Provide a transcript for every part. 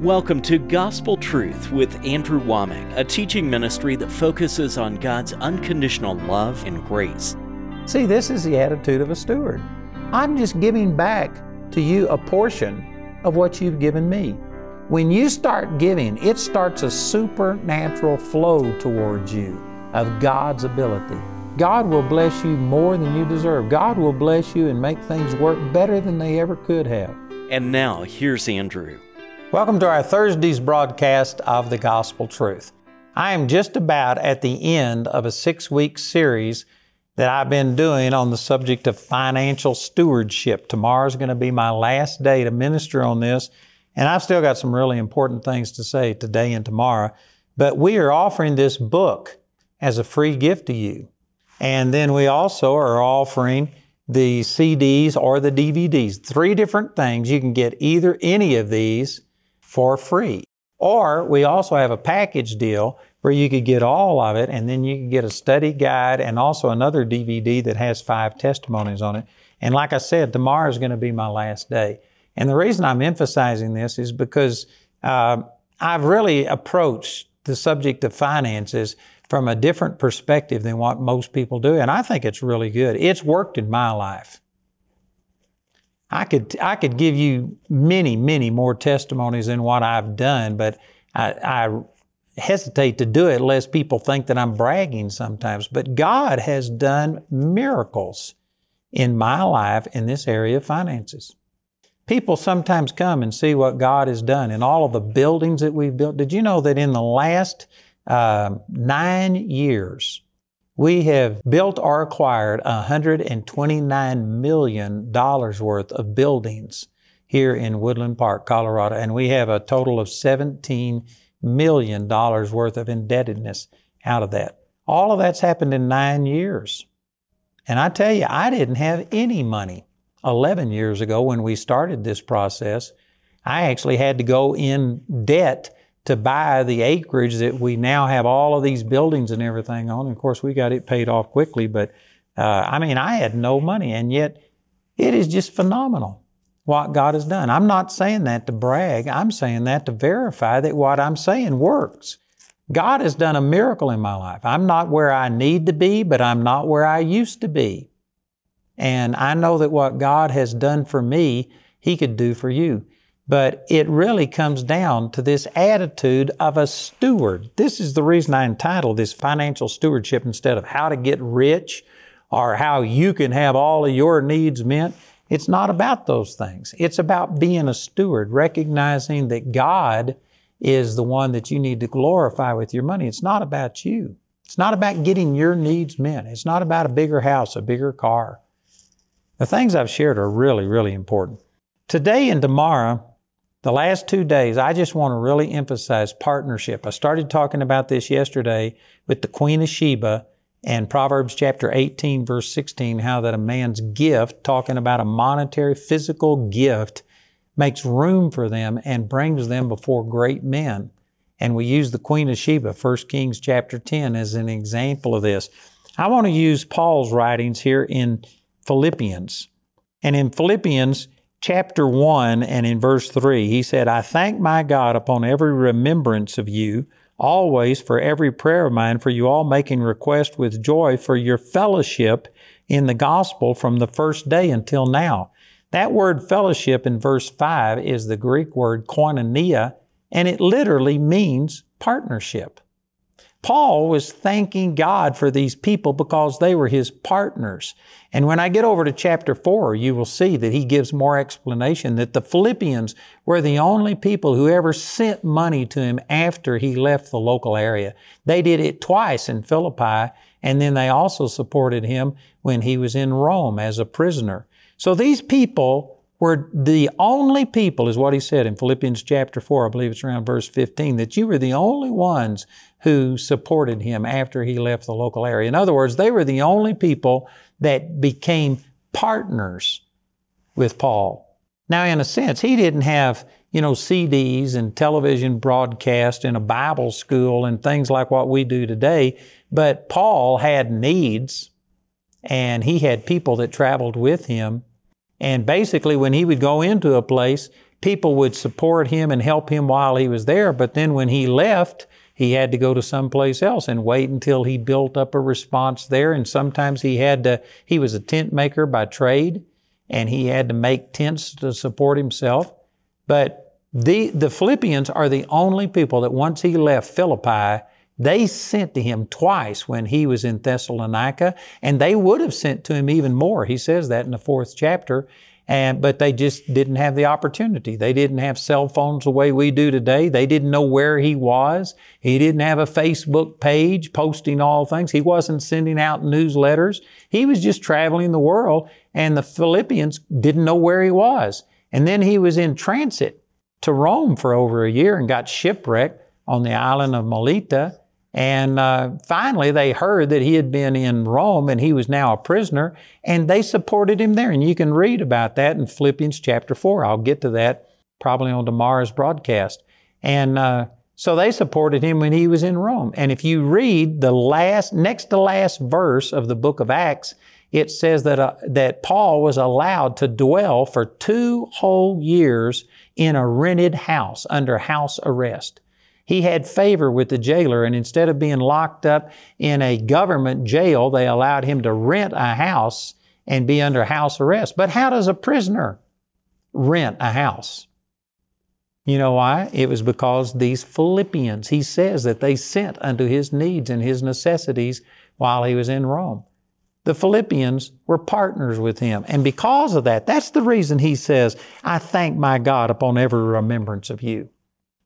Welcome to Gospel Truth with Andrew Wommack, a teaching ministry that focuses on God's unconditional love and grace. See, this is the attitude of a steward. I'm just giving back to you a portion of what you've given me. When you start giving, it starts a supernatural flow towards you of God's ability. God will bless you more than you deserve. God will bless you and make things work better than they ever could have. And now, here's Andrew. Welcome to our Thursday's broadcast of the Gospel Truth. I am just about at the end of a six week series that I've been doing on the subject of financial stewardship. Tomorrow is going to be my last day to minister on this, and I've still got some really important things to say today and tomorrow. But we are offering this book as a free gift to you. And then we also are offering the CDs or the DVDs. Three different things. You can get either any of these for free. Or we also have a package deal where you could get all of it and then you can get a study guide and also another DVD that has five testimonies on it. And like I said, tomorrow is going to be my last day. And the reason I'm emphasizing this is because uh, I've really approached the subject of finances from a different perspective than what most people do. And I think it's really good. It's worked in my life. I could I could give you many many more testimonies than what I've done, but I, I hesitate to do it lest people think that I'm bragging sometimes. But God has done miracles in my life in this area of finances. People sometimes come and see what God has done in all of the buildings that we've built. Did you know that in the last uh, nine years, we have built or acquired $129 million worth of buildings here in Woodland Park, Colorado, and we have a total of $17 million worth of indebtedness out of that. All of that's happened in nine years. And I tell you, I didn't have any money 11 years ago when we started this process. I actually had to go in debt to buy the acreage that we now have all of these buildings and everything on. And of course, we got it paid off quickly, but uh, I mean, I had no money, and yet it is just phenomenal what God has done. I'm not saying that to brag, I'm saying that to verify that what I'm saying works. God has done a miracle in my life. I'm not where I need to be, but I'm not where I used to be. And I know that what God has done for me, He could do for you. But it really comes down to this attitude of a steward. This is the reason I entitled this financial stewardship instead of how to get rich or how you can have all of your needs met. It's not about those things. It's about being a steward, recognizing that God is the one that you need to glorify with your money. It's not about you. It's not about getting your needs met. It's not about a bigger house, a bigger car. The things I've shared are really, really important. Today and tomorrow, the last two days, I just want to really emphasize partnership. I started talking about this yesterday with the Queen of Sheba and Proverbs chapter 18, verse 16, how that a man's gift, talking about a monetary, physical gift, makes room for them and brings them before great men. And we use the Queen of Sheba, 1 Kings chapter 10, as an example of this. I want to use Paul's writings here in Philippians. And in Philippians, chapter 1 and in verse 3, he said, I thank my God upon every remembrance of you, always for every prayer of mine, for you all making request with joy for your fellowship in the gospel from the first day until now. That word fellowship in verse 5 is the Greek word koinonia, and it literally means partnership. Paul was thanking God for these people because they were his partners. And when I get over to chapter 4, you will see that he gives more explanation that the Philippians were the only people who ever sent money to him after he left the local area. They did it twice in Philippi, and then they also supported him when he was in Rome as a prisoner. So these people were the only people, is what he said in Philippians chapter 4, I believe it's around verse 15, that you were the only ones who supported him after he left the local area. In other words, they were the only people that became partners with Paul. Now, in a sense, he didn't have, you know, CDs and television broadcast and a Bible school and things like what we do today, but Paul had needs and he had people that traveled with him. And basically, when he would go into a place, people would support him and help him while he was there. But then when he left, he had to go to someplace else and wait until he built up a response there. And sometimes he had to, he was a tent maker by trade and he had to make tents to support himself. But the, the Philippians are the only people that once he left Philippi, they sent to him twice when he was in Thessalonica, and they would have sent to him even more. He says that in the fourth chapter. And, but they just didn't have the opportunity. They didn't have cell phones the way we do today. They didn't know where he was. He didn't have a Facebook page posting all things. He wasn't sending out newsletters. He was just traveling the world and the Philippians didn't know where he was. And then he was in transit to Rome for over a year and got shipwrecked on the island of Melita and uh, finally, they heard that he had been in Rome and he was now a prisoner, and they supported him there. And you can read about that in Philippians chapter 4. I'll get to that probably on tomorrow's broadcast. And uh, so they supported him when he was in Rome. And if you read the last, next to last verse of the book of Acts, it says that, uh, that Paul was allowed to dwell for two whole years in a rented house under house arrest. He had favor with the jailer, and instead of being locked up in a government jail, they allowed him to rent a house and be under house arrest. But how does a prisoner rent a house? You know why? It was because these Philippians, he says that they sent unto his needs and his necessities while he was in Rome. The Philippians were partners with him. And because of that, that's the reason he says, I thank my God upon every remembrance of you.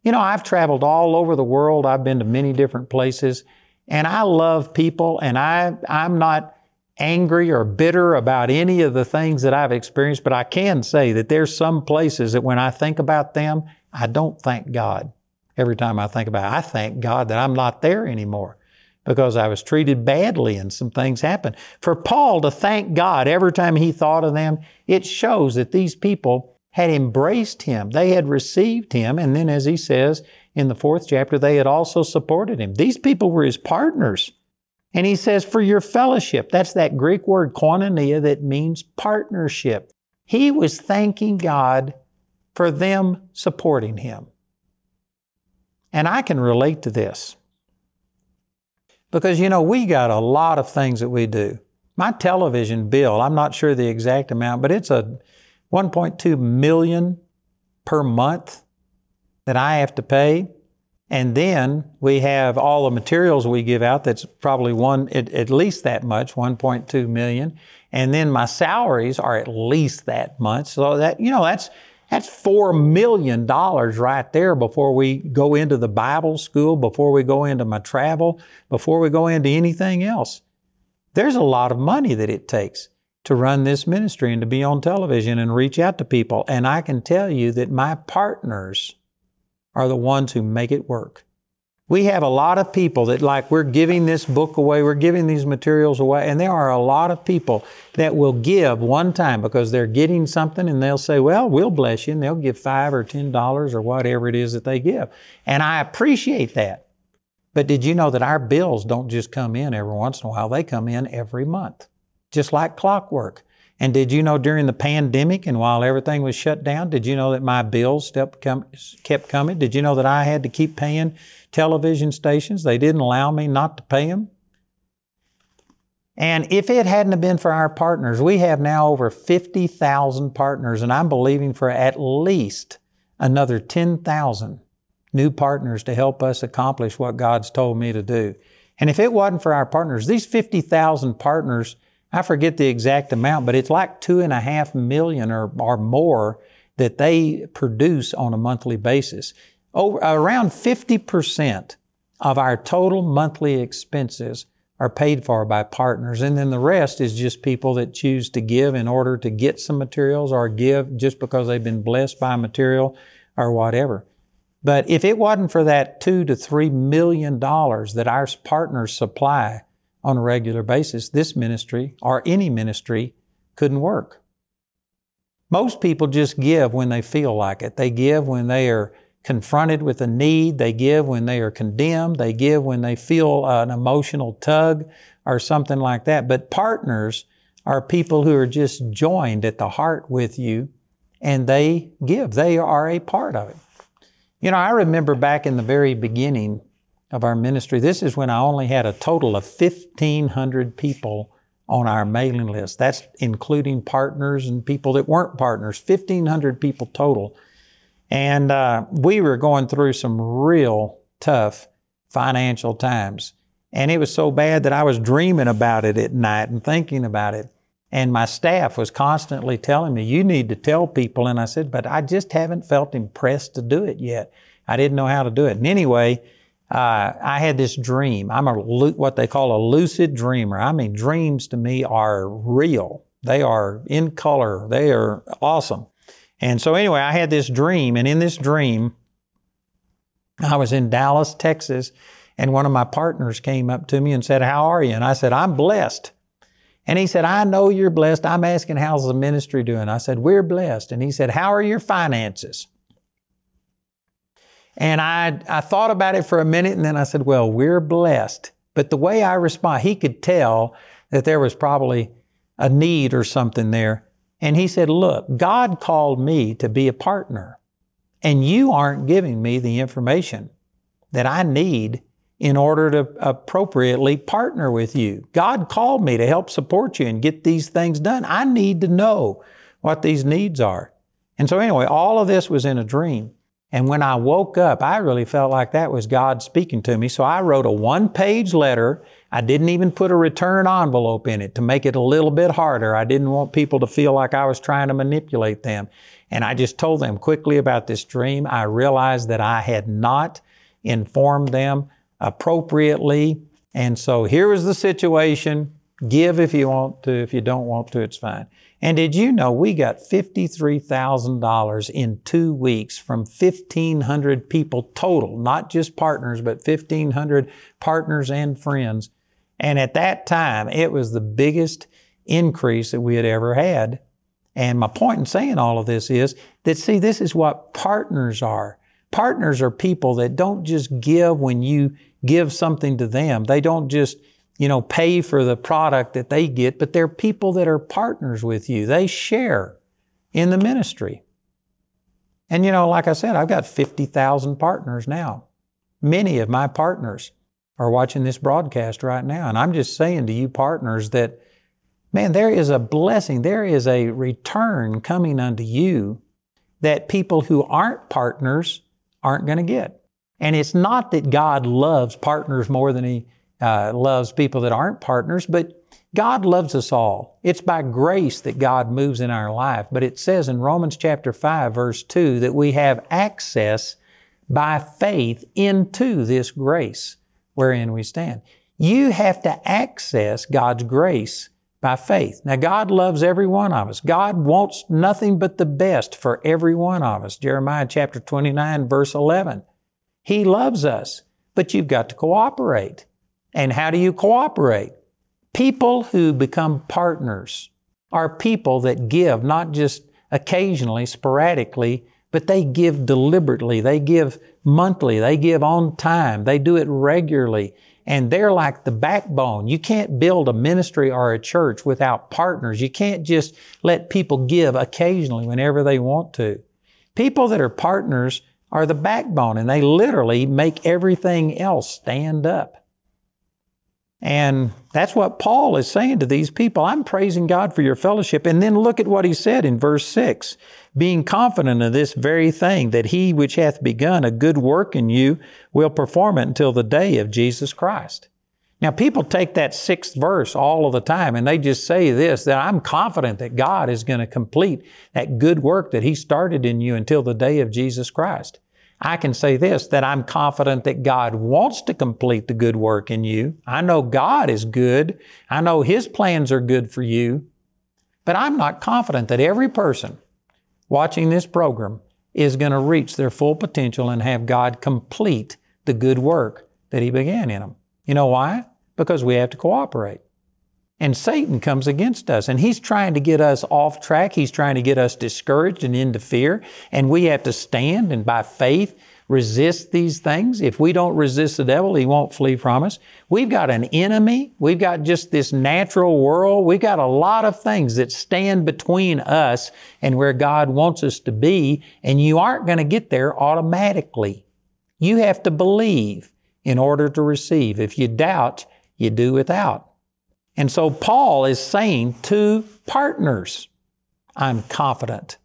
You know, I've traveled all over the world. I've been to many different places and I love people and I, I'm not angry or bitter about any of the things that I've experienced, but I can say that there's some places that when I think about them, I don't thank God. Every time I think about it, I thank God that I'm not there anymore because I was treated badly and some things happened. For Paul to thank God every time he thought of them, it shows that these people had embraced him. They had received him. And then, as he says in the fourth chapter, they had also supported him. These people were his partners. And he says, for your fellowship. That's that Greek word koinonia that means partnership. He was thanking God for them supporting him. And I can relate to this. Because, you know, we got a lot of things that we do. My television bill, I'm not sure the exact amount, but it's a 1.2 million per month that I have to pay. And then we have all the materials we give out that's probably one, at, at least that much, 1.2 million. And then my salaries are at least that much. So that, you know, that's, that's four million dollars right there before we go into the Bible school, before we go into my travel, before we go into anything else. There's a lot of money that it takes to run this ministry and to be on television and reach out to people. And I can tell you that my partners are the ones who make it work. We have a lot of people that like we're giving this book away, we're giving these materials away, and there are a lot of people that will give one time because they're getting something and they'll say, well, we'll bless you, and they'll give five or ten dollars or whatever it is that they give. And I appreciate that. But did you know that our bills don't just come in every once in a while, they come in every month just like clockwork. And did you know during the pandemic and while everything was shut down, did you know that my bills kept coming? Did you know that I had to keep paying television stations? They didn't allow me not to pay them. And if it hadn't been for our partners, we have now over 50,000 partners, and I'm believing for at least another 10,000 new partners to help us accomplish what God's told me to do. And if it wasn't for our partners, these 50,000 partners I forget the exact amount, but it's like two and a half million or, or more that they produce on a monthly basis. Over, around 50% of our total monthly expenses are paid for by partners. And then the rest is just people that choose to give in order to get some materials or give just because they've been blessed by material or whatever. But if it wasn't for that two to three million dollars that our partners supply, on a regular basis, this ministry or any ministry couldn't work. Most people just give when they feel like it. They give when they are confronted with a need. They give when they are condemned. They give when they feel an emotional tug or something like that. But partners are people who are just joined at the heart with you and they give. They are a part of it. You know, I remember back in the very beginning of our ministry, this is when I only had a total of 1,500 people on our mailing list. That's including partners and people that weren't partners, 1,500 people total. And uh, we were going through some real tough financial times. And it was so bad that I was dreaming about it at night and thinking about it. And my staff was constantly telling me, you need to tell people. And I said, but I just haven't felt impressed to do it yet. I didn't know how to do it. And anyway, uh, I had this dream. I'm a what they call a lucid dreamer. I mean, dreams to me are real. They are in color. They are awesome. And so anyway, I had this dream, and in this dream, I was in Dallas, Texas, and one of my partners came up to me and said, How are you? And I said, I'm blessed. And he said, I know you're blessed. I'm asking, how's the ministry doing? I said, We're blessed. And he said, How are your finances? And I, I thought about it for a minute and then I said, Well, we're blessed. But the way I respond, he could tell that there was probably a need or something there. And he said, Look, God called me to be a partner, and you aren't giving me the information that I need in order to appropriately partner with you. God called me to help support you and get these things done. I need to know what these needs are. And so, anyway, all of this was in a dream. And when I woke up, I really felt like that was God speaking to me. So I wrote a one page letter. I didn't even put a return envelope in it to make it a little bit harder. I didn't want people to feel like I was trying to manipulate them. And I just told them quickly about this dream. I realized that I had not informed them appropriately. And so here was the situation. Give if you want to. If you don't want to, it's fine. And did you know we got $53,000 in two weeks from 1,500 people total, not just partners, but 1,500 partners and friends. And at that time, it was the biggest increase that we had ever had. And my point in saying all of this is that, see, this is what partners are. Partners are people that don't just give when you give something to them. They don't just you know, pay for the product that they get, but they're people that are partners with you. They share in the ministry. And you know, like I said, I've got 50,000 partners now. Many of my partners are watching this broadcast right now. And I'm just saying to you partners that, man, there is a blessing, there is a return coming unto you that people who aren't partners aren't going to get. And it's not that God loves partners more than He uh, loves people that aren't partners, but God loves us all. It's by grace that God moves in our life. But it says in Romans chapter 5, verse 2, that we have access by faith into this grace wherein we stand. You have to access God's grace by faith. Now, God loves every one of us. God wants nothing but the best for every one of us. Jeremiah chapter 29, verse 11. He loves us, but you've got to cooperate. And how do you cooperate? People who become partners are people that give not just occasionally, sporadically, but they give deliberately. They give monthly. They give on time. They do it regularly. And they're like the backbone. You can't build a ministry or a church without partners. You can't just let people give occasionally whenever they want to. People that are partners are the backbone and they literally make everything else stand up. And that's what Paul is saying to these people. I'm praising God for your fellowship. And then look at what he said in verse 6 being confident of this very thing, that he which hath begun a good work in you will perform it until the day of Jesus Christ. Now, people take that sixth verse all of the time and they just say this that I'm confident that God is going to complete that good work that He started in you until the day of Jesus Christ. I can say this that I'm confident that God wants to complete the good work in you. I know God is good. I know His plans are good for you. But I'm not confident that every person watching this program is going to reach their full potential and have God complete the good work that He began in them. You know why? Because we have to cooperate. And Satan comes against us and he's trying to get us off track. He's trying to get us discouraged and into fear. And we have to stand and by faith resist these things. If we don't resist the devil, he won't flee from us. We've got an enemy. We've got just this natural world. We've got a lot of things that stand between us and where God wants us to be. And you aren't going to get there automatically. You have to believe in order to receive. If you doubt, you do without. And so Paul is saying to partners, I'm confident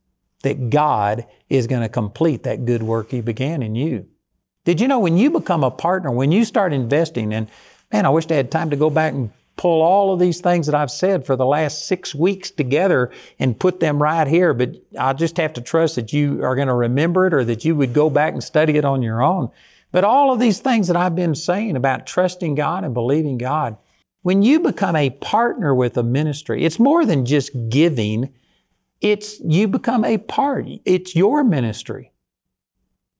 that God is going to complete that good work He began in you. Did you know when you become a partner, when you start investing, and man, I wish I had time to go back and pull all of these things that I've said for the last six weeks together and put them right here, but I just have to trust that you are going to remember it or that you would go back and study it on your own. But all of these things that I've been saying about trusting God and believing God, when you become a partner with a ministry, it's more than just giving it's, you become a part. It's your ministry.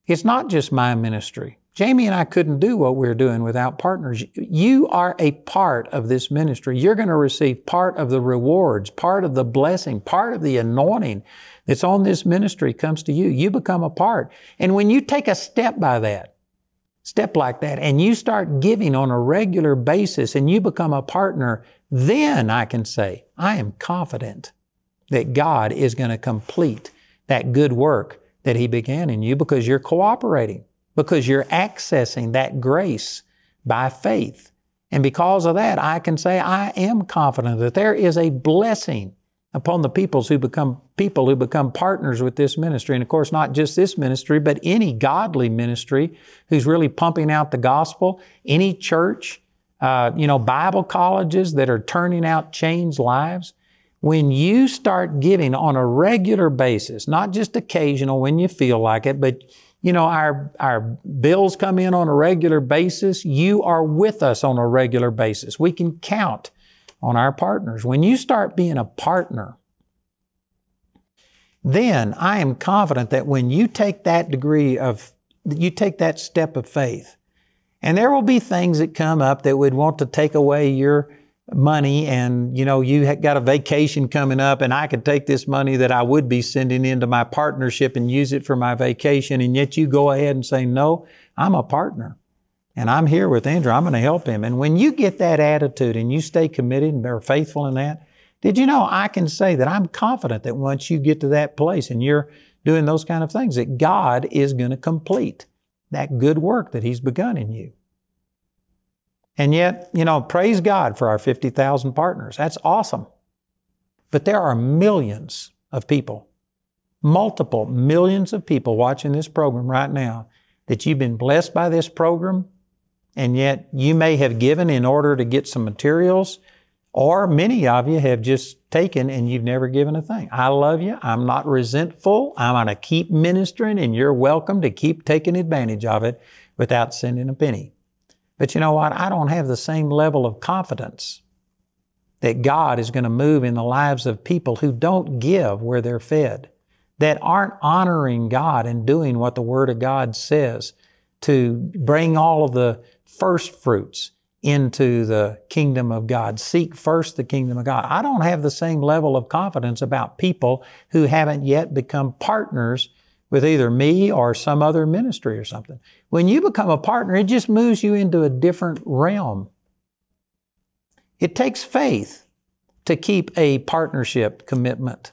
It's not just my ministry. Jamie and I couldn't do what we're doing without partners. You are a part of this ministry. You're going to receive part of the rewards, part of the blessing, part of the anointing that's on this ministry comes to you. You become a part. And when you take a step by that, step like that, and you start giving on a regular basis and you become a partner, then I can say, I am confident that God is going to complete that good work that He began in you because you're cooperating, because you're accessing that grace by faith. And because of that, I can say I am confident that there is a blessing upon the peoples who become people who become partners with this ministry. And of course, not just this ministry, but any godly ministry who's really pumping out the gospel, any church, uh, you know, Bible colleges that are turning out changed lives. When you start giving on a regular basis, not just occasional when you feel like it, but you know, our, our bills come in on a regular basis. You are with us on a regular basis. We can count on our partners. When you start being a partner, then I am confident that when you take that degree of, you take that step of faith, and there will be things that come up that would want to take away your money and you know you got a vacation coming up and I could take this money that I would be sending into my partnership and use it for my vacation and yet you go ahead and say no I'm a partner and I'm here with Andrew I'm going to help him and when you get that attitude and you stay committed and are faithful in that did you know I can say that I'm confident that once you get to that place and you're doing those kind of things that God is going to complete that good work that he's begun in you and yet, you know, praise God for our 50,000 partners. That's awesome. But there are millions of people, multiple millions of people watching this program right now that you've been blessed by this program, and yet you may have given in order to get some materials, or many of you have just taken and you've never given a thing. I love you. I'm not resentful. I'm going to keep ministering, and you're welcome to keep taking advantage of it without sending a penny. But you know what? I don't have the same level of confidence that God is going to move in the lives of people who don't give where they're fed, that aren't honoring God and doing what the Word of God says to bring all of the first fruits into the kingdom of God. Seek first the kingdom of God. I don't have the same level of confidence about people who haven't yet become partners with either me or some other ministry or something. When you become a partner, it just moves you into a different realm. It takes faith to keep a partnership commitment.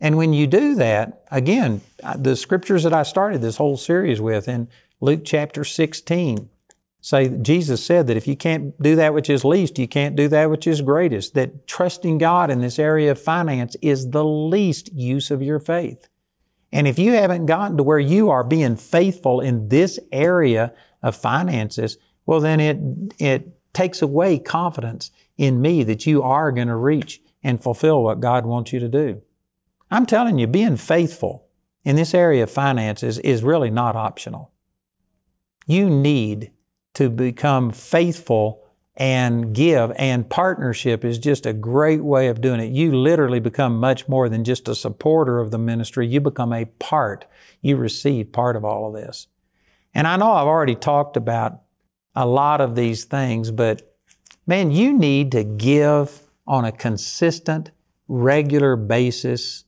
And when you do that, again, the scriptures that I started this whole series with in Luke chapter 16 say Jesus said that if you can't do that which is least, you can't do that which is greatest. That trusting God in this area of finance is the least use of your faith. And if you haven't gotten to where you are being faithful in this area of finances, well, then it, it takes away confidence in me that you are going to reach and fulfill what God wants you to do. I'm telling you, being faithful in this area of finances is really not optional. You need to become faithful and give and partnership is just a great way of doing it. You literally become much more than just a supporter of the ministry. You become a part. You receive part of all of this. And I know I've already talked about a lot of these things, but man, you need to give on a consistent, regular basis.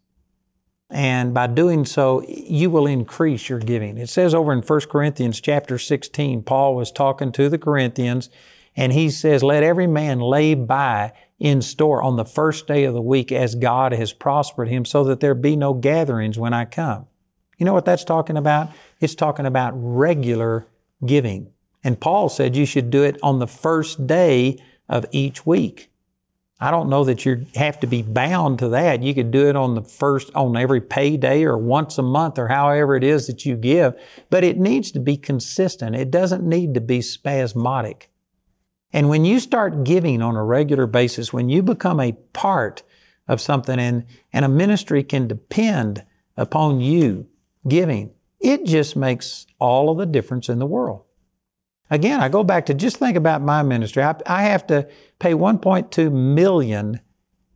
And by doing so, you will increase your giving. It says over in 1 Corinthians chapter 16, Paul was talking to the Corinthians, and he says, Let every man lay by in store on the first day of the week as God has prospered him, so that there be no gatherings when I come. You know what that's talking about? It's talking about regular giving. And Paul said you should do it on the first day of each week. I don't know that you have to be bound to that. You could do it on the first, on every payday or once a month or however it is that you give, but it needs to be consistent. It doesn't need to be spasmodic. And when you start giving on a regular basis, when you become a part of something and, and a ministry can depend upon you giving, it just makes all of the difference in the world. Again, I go back to just think about my ministry. I, I have to pay 1.2 million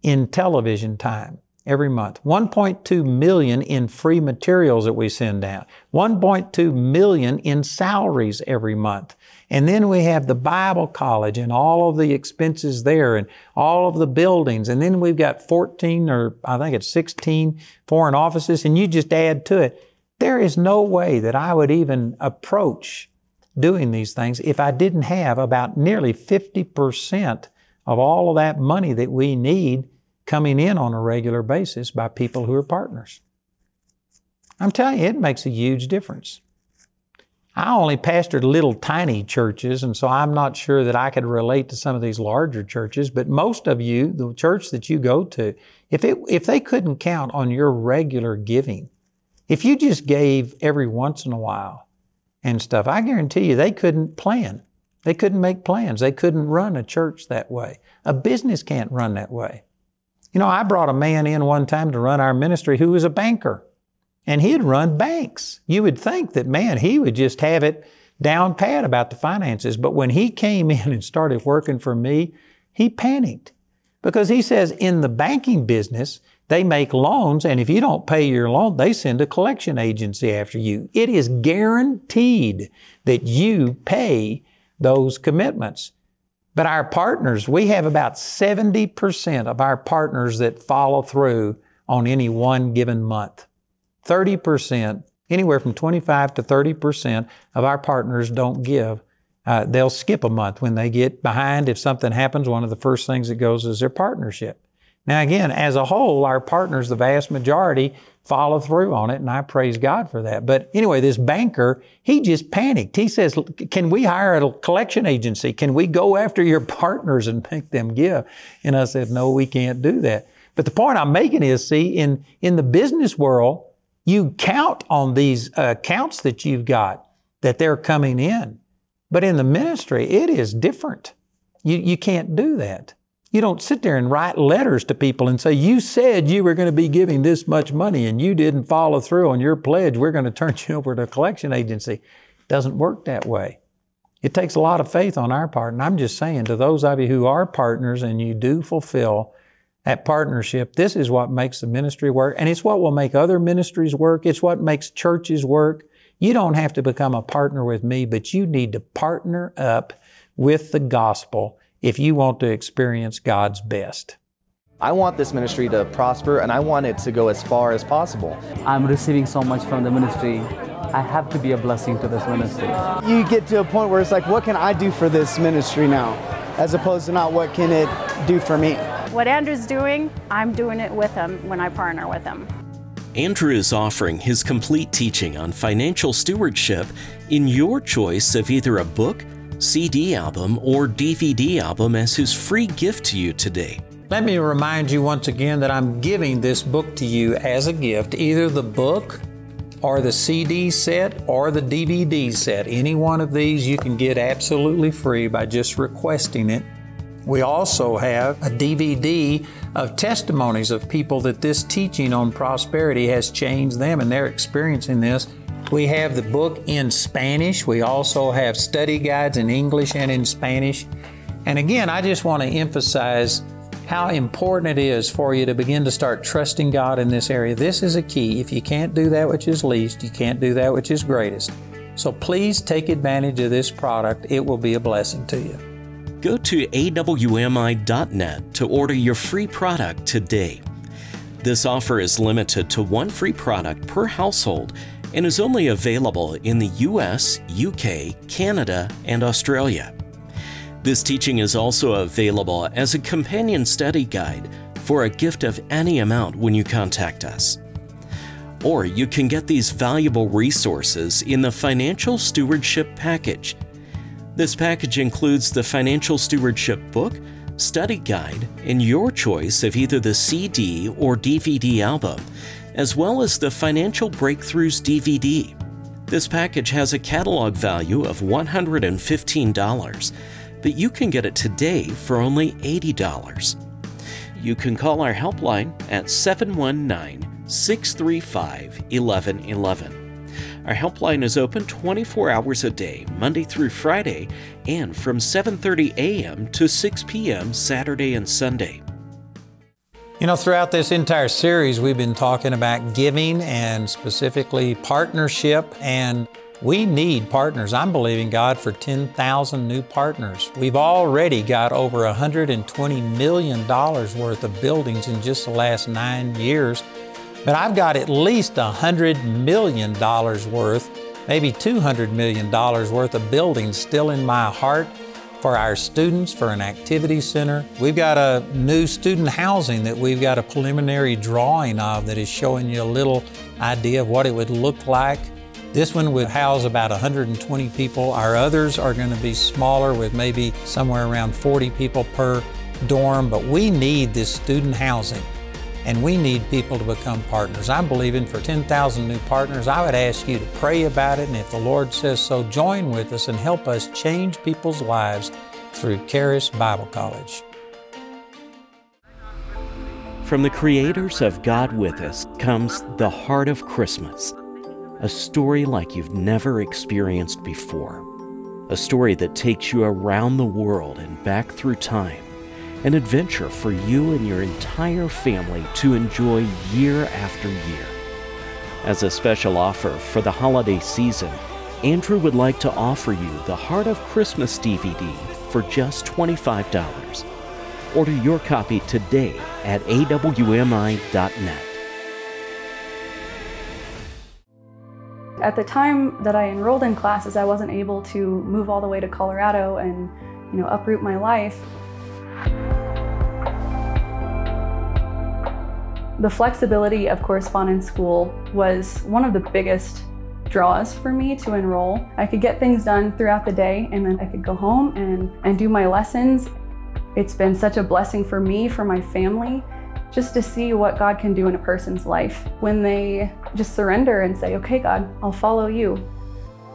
in television time every month. 1.2 million in free materials that we send out. 1.2 million in salaries every month. And then we have the Bible college and all of the expenses there and all of the buildings. And then we've got 14 or I think it's 16 foreign offices and you just add to it. There is no way that I would even approach doing these things if I didn't have about nearly 50% of all of that money that we need coming in on a regular basis by people who are partners. I'm telling you, it makes a huge difference. I only pastored little tiny churches, and so I'm not sure that I could relate to some of these larger churches, but most of you, the church that you go to, if, it, if they couldn't count on your regular giving, if you just gave every once in a while and stuff, I guarantee you they couldn't plan. They couldn't make plans. They couldn't run a church that way. A business can't run that way. You know, I brought a man in one time to run our ministry who was a banker, and he'd run banks. You would think that, man, he would just have it down pat about the finances. But when he came in and started working for me, he panicked because he says in the banking business, they make loans, and if you don't pay your loan, they send a collection agency after you. It is guaranteed that you pay those commitments. But our partners, we have about 70% of our partners that follow through on any one given month. 30%, anywhere from 25 to 30% of our partners don't give. Uh, they'll skip a month when they get behind. If something happens, one of the first things that goes is their partnership. Now, again, as a whole, our partners, the vast majority, follow through on it, and I praise God for that. But anyway, this banker, he just panicked. He says, Can we hire a collection agency? Can we go after your partners and make them give? And I said, No, we can't do that. But the point I'm making is see, in, in the business world, you count on these uh, accounts that you've got that they're coming in. But in the ministry, it is different. You, you can't do that. You don't sit there and write letters to people and say, You said you were going to be giving this much money and you didn't follow through on your pledge. We're going to turn you over to a collection agency. It doesn't work that way. It takes a lot of faith on our part. And I'm just saying to those of you who are partners and you do fulfill that partnership, this is what makes the ministry work. And it's what will make other ministries work. It's what makes churches work. You don't have to become a partner with me, but you need to partner up with the gospel if you want to experience God's best. I want this ministry to prosper and I want it to go as far as possible. I'm receiving so much from the ministry. I have to be a blessing to this ministry. You get to a point where it's like, what can I do for this ministry now? As opposed to not what can it do for me? What Andrew's doing, I'm doing it with him when I partner with him. Andrew is offering his complete teaching on financial stewardship in your choice of either a book, CD album, or DVD album as his free gift to you today. Let me remind you once again that I'm giving this book to you as a gift, either the book or the CD set or the DVD set. Any one of these you can get absolutely free by just requesting it. We also have a DVD of testimonies of people that this teaching on prosperity has changed them and they're experiencing this we have the book in Spanish. We also have study guides in English and in Spanish. And again, I just want to emphasize how important it is for you to begin to start trusting God in this area. This is a key. If you can't do that which is least, you can't do that which is greatest. So please take advantage of this product. It will be a blessing to you. Go to awmi.net to order your free product today. This offer is limited to one free product per household and is only available in the US, UK, Canada, and Australia. This teaching is also available as a companion study guide for a gift of any amount when you contact us. Or you can get these valuable resources in the Financial Stewardship Package. This package includes the Financial Stewardship book, study guide, and your choice of either the CD or DVD album, as well as the Financial Breakthroughs DVD. This package has a catalog value of $115, but you can get it today for only $80. You can call our helpline at 719 635 1111. Our helpline is open 24 hours a day, Monday through Friday, and from 7:30 a.m. to 6 p.m. Saturday and Sunday. You know, throughout this entire series, we've been talking about giving and specifically partnership, and we need partners. I'm believing God for 10,000 new partners. We've already got over $120 million worth of buildings in just the last nine years but I've got at least $100 million worth, maybe $200 million worth of buildings still in my heart for our students, for an activity center. We've got a new student housing that we've got a preliminary drawing of that is showing you a little idea of what it would look like. This one would house about 120 people. Our others are going to be smaller with maybe somewhere around 40 people per dorm, but we need this student housing and we need people to become partners. I'm believing for 10,000 new partners. I would ask you to pray about it, and if the Lord says so, join with us and help us change people's lives through Charis Bible College. From the creators of God with Us comes The Heart of Christmas, a story like you've never experienced before. A story that takes you around the world and back through time an adventure for you and your entire family to enjoy year after year. As a special offer for the holiday season, Andrew would like to offer you the Heart of Christmas DVD for just $25. Order your copy today at awmi.net. At the time that I enrolled in classes, I wasn't able to move all the way to Colorado and you know, uproot my life. The flexibility of correspondence school was one of the biggest draws for me to enroll. I could get things done throughout the day and then I could go home and, and do my lessons. It's been such a blessing for me, for my family, just to see what God can do in a person's life when they just surrender and say, okay, God, I'll follow you.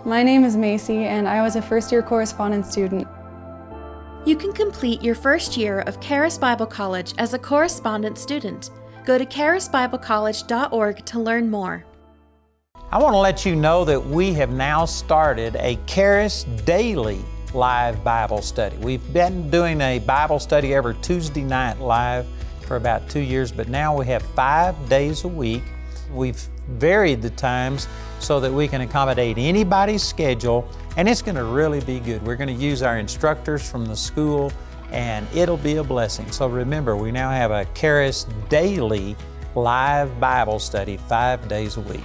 My name is Macy and I was a first year correspondence student. You can complete your first year of Charis Bible College as a correspondence student. Go to charisbiblecollege.org to learn more. I want to let you know that we have now started a Charis Daily live Bible study. We've been doing a Bible study every Tuesday night live for about two years, but now we have five days a week. We've varied the times so that we can accommodate anybody's schedule, and it's going to really be good. We're going to use our instructors from the school and it'll be a blessing. So remember, we now have a Charis daily live Bible study five days a week.